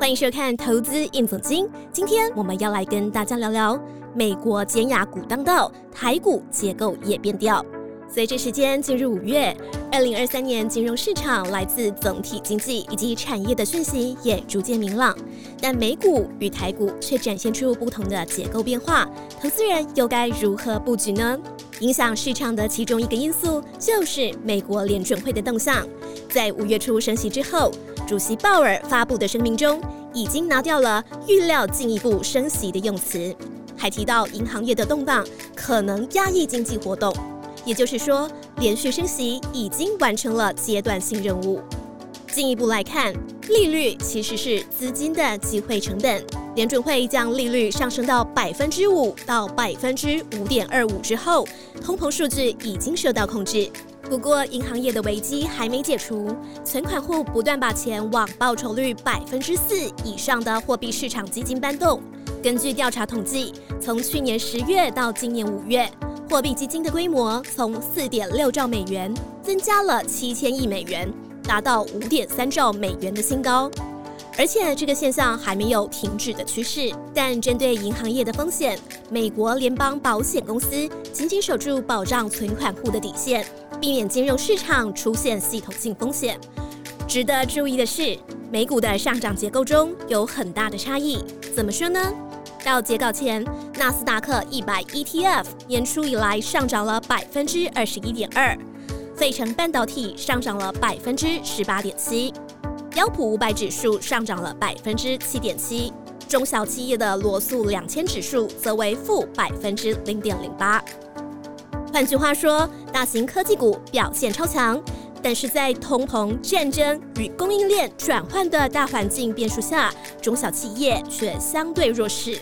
欢迎收看《投资应总经》，今天我们要来跟大家聊聊美国尖牙股当道，台股结构也变调。随着时间进入五月，二零二三年金融市场来自总体经济以及产业的讯息也逐渐明朗，但美股与台股却展现出不同的结构变化，投资人又该如何布局呢？影响市场的其中一个因素就是美国联准会的动向，在五月初升息之后。主席鲍尔发布的声明中，已经拿掉了预料进一步升息的用词，还提到银行业的动荡可能压抑经济活动，也就是说，连续升息已经完成了阶段性任务。进一步来看，利率其实是资金的机会成本，联准会将利率上升到百分之五到百分之五点二五之后，通膨数据已经受到控制。不过，银行业的危机还没解除，存款户不断把钱往报酬率百分之四以上的货币市场基金搬动。根据调查统计，从去年十月到今年五月，货币基金的规模从四点六兆美元增加了七千亿美元，达到五点三兆美元的新高。而且这个现象还没有停止的趋势。但针对银行业的风险，美国联邦保险公司紧紧守住保障存款户的底线。避免金融市场出现系统性风险。值得注意的是，美股的上涨结构中有很大的差异。怎么说呢？到截稿前，纳斯达克一百 ETF 年初以来上涨了百分之二十一点二，费城半导体上涨了百分之十八点七，标普五百指数上涨了百分之七点七，中小企业的罗素两千指数则为负百分之零点零八。换句话说，大型科技股表现超强，但是在通膨、战争与供应链转换的大环境变数下，中小企业却相对弱势。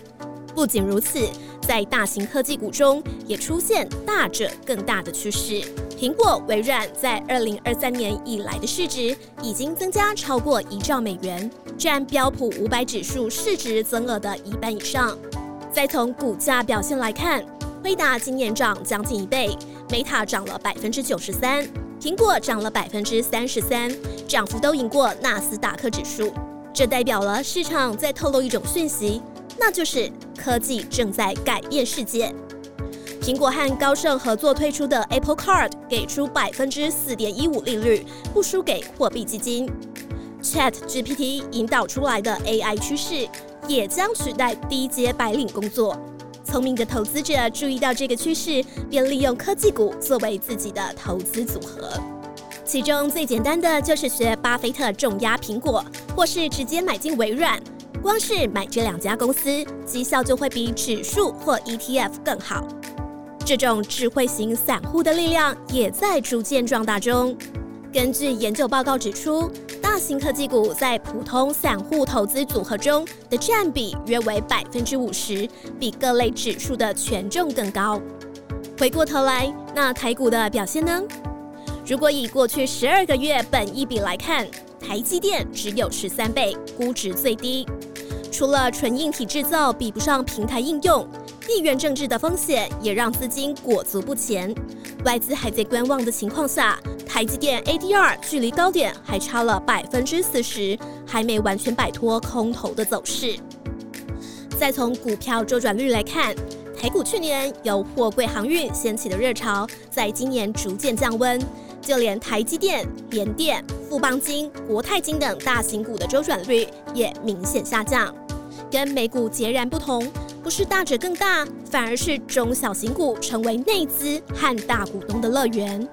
不仅如此，在大型科技股中也出现大者更大的趋势。苹果、微软在二零二三年以来的市值已经增加超过一兆美元，占标普五百指数市值增额的一半以上。再从股价表现来看。辉达今年涨将近一倍，Meta 涨了百分之九十三，苹果涨了百分之三十三，涨幅都赢过纳斯达克指数。这代表了市场在透露一种讯息，那就是科技正在改变世界。苹果和高盛合作推出的 Apple Card 给出百分之四点一五利率，不输给货币基金。Chat GPT 引导出来的 AI 趋势，也将取代低阶白领工作。聪明的投资者注意到这个趋势，便利用科技股作为自己的投资组合。其中最简单的就是学巴菲特重压苹果，或是直接买进微软。光是买这两家公司，绩效就会比指数或 ETF 更好。这种智慧型散户的力量也在逐渐壮大中。根据研究报告指出，大型科技股在普通散户投资组合中的占比约为百分之五十，比各类指数的权重更高。回过头来，那台股的表现呢？如果以过去十二个月本一比来看，台积电只有十三倍，估值最低。除了纯硬体制造比不上平台应用，地缘政治的风险也让资金裹足不前。外资还在观望的情况下，台积电 ADR 距离高点还差了百分之四十，还没完全摆脱空头的走势。再从股票周转率来看，台股去年由货柜航运掀起的热潮，在今年逐渐降温，就连台积电、联电、富邦金、国泰金等大型股的周转率也明显下降。跟美股截然不同，不是大者更大，反而是中小型股成为内资和大股东的乐园。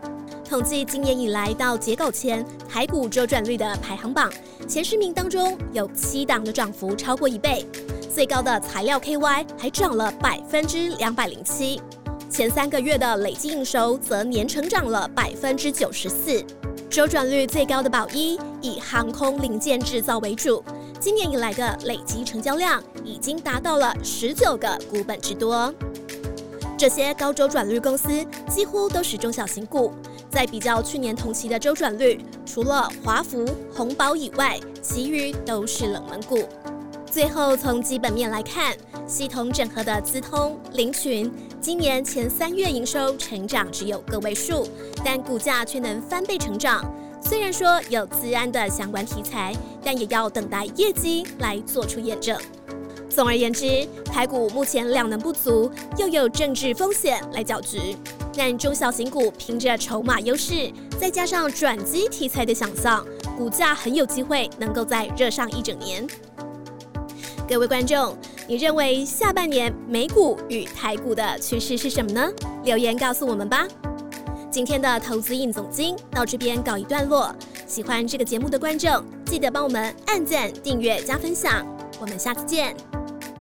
统计今年以来到截稿前台股周转率的排行榜，前十名当中有七档的涨幅超过一倍，最高的材料 KY 还涨了百分之两百零七，前三个月的累计营收则年成长了百分之九十四。周转率最高的宝一以航空零件制造为主，今年以来的累计成交量已经达到了十九个股本之多。这些高周转率公司几乎都是中小型股。在比较去年同期的周转率，除了华福、红宝以外，其余都是冷门股。最后从基本面来看，系统整合的资通、林群，今年前三月营收成长只有个位数，但股价却能翻倍成长。虽然说有资安的相关题材，但也要等待业绩来做出验证。总而言之，台股目前量能不足，又有政治风险来搅局，但中小型股凭着筹码优势，再加上转机题材的想象，股价很有机会能够再热上一整年。各位观众，你认为下半年美股与台股的趋势是什么呢？留言告诉我们吧。今天的投资印总经到这边告一段落。喜欢这个节目的观众，记得帮我们按赞、订阅、加分享。我们下次见。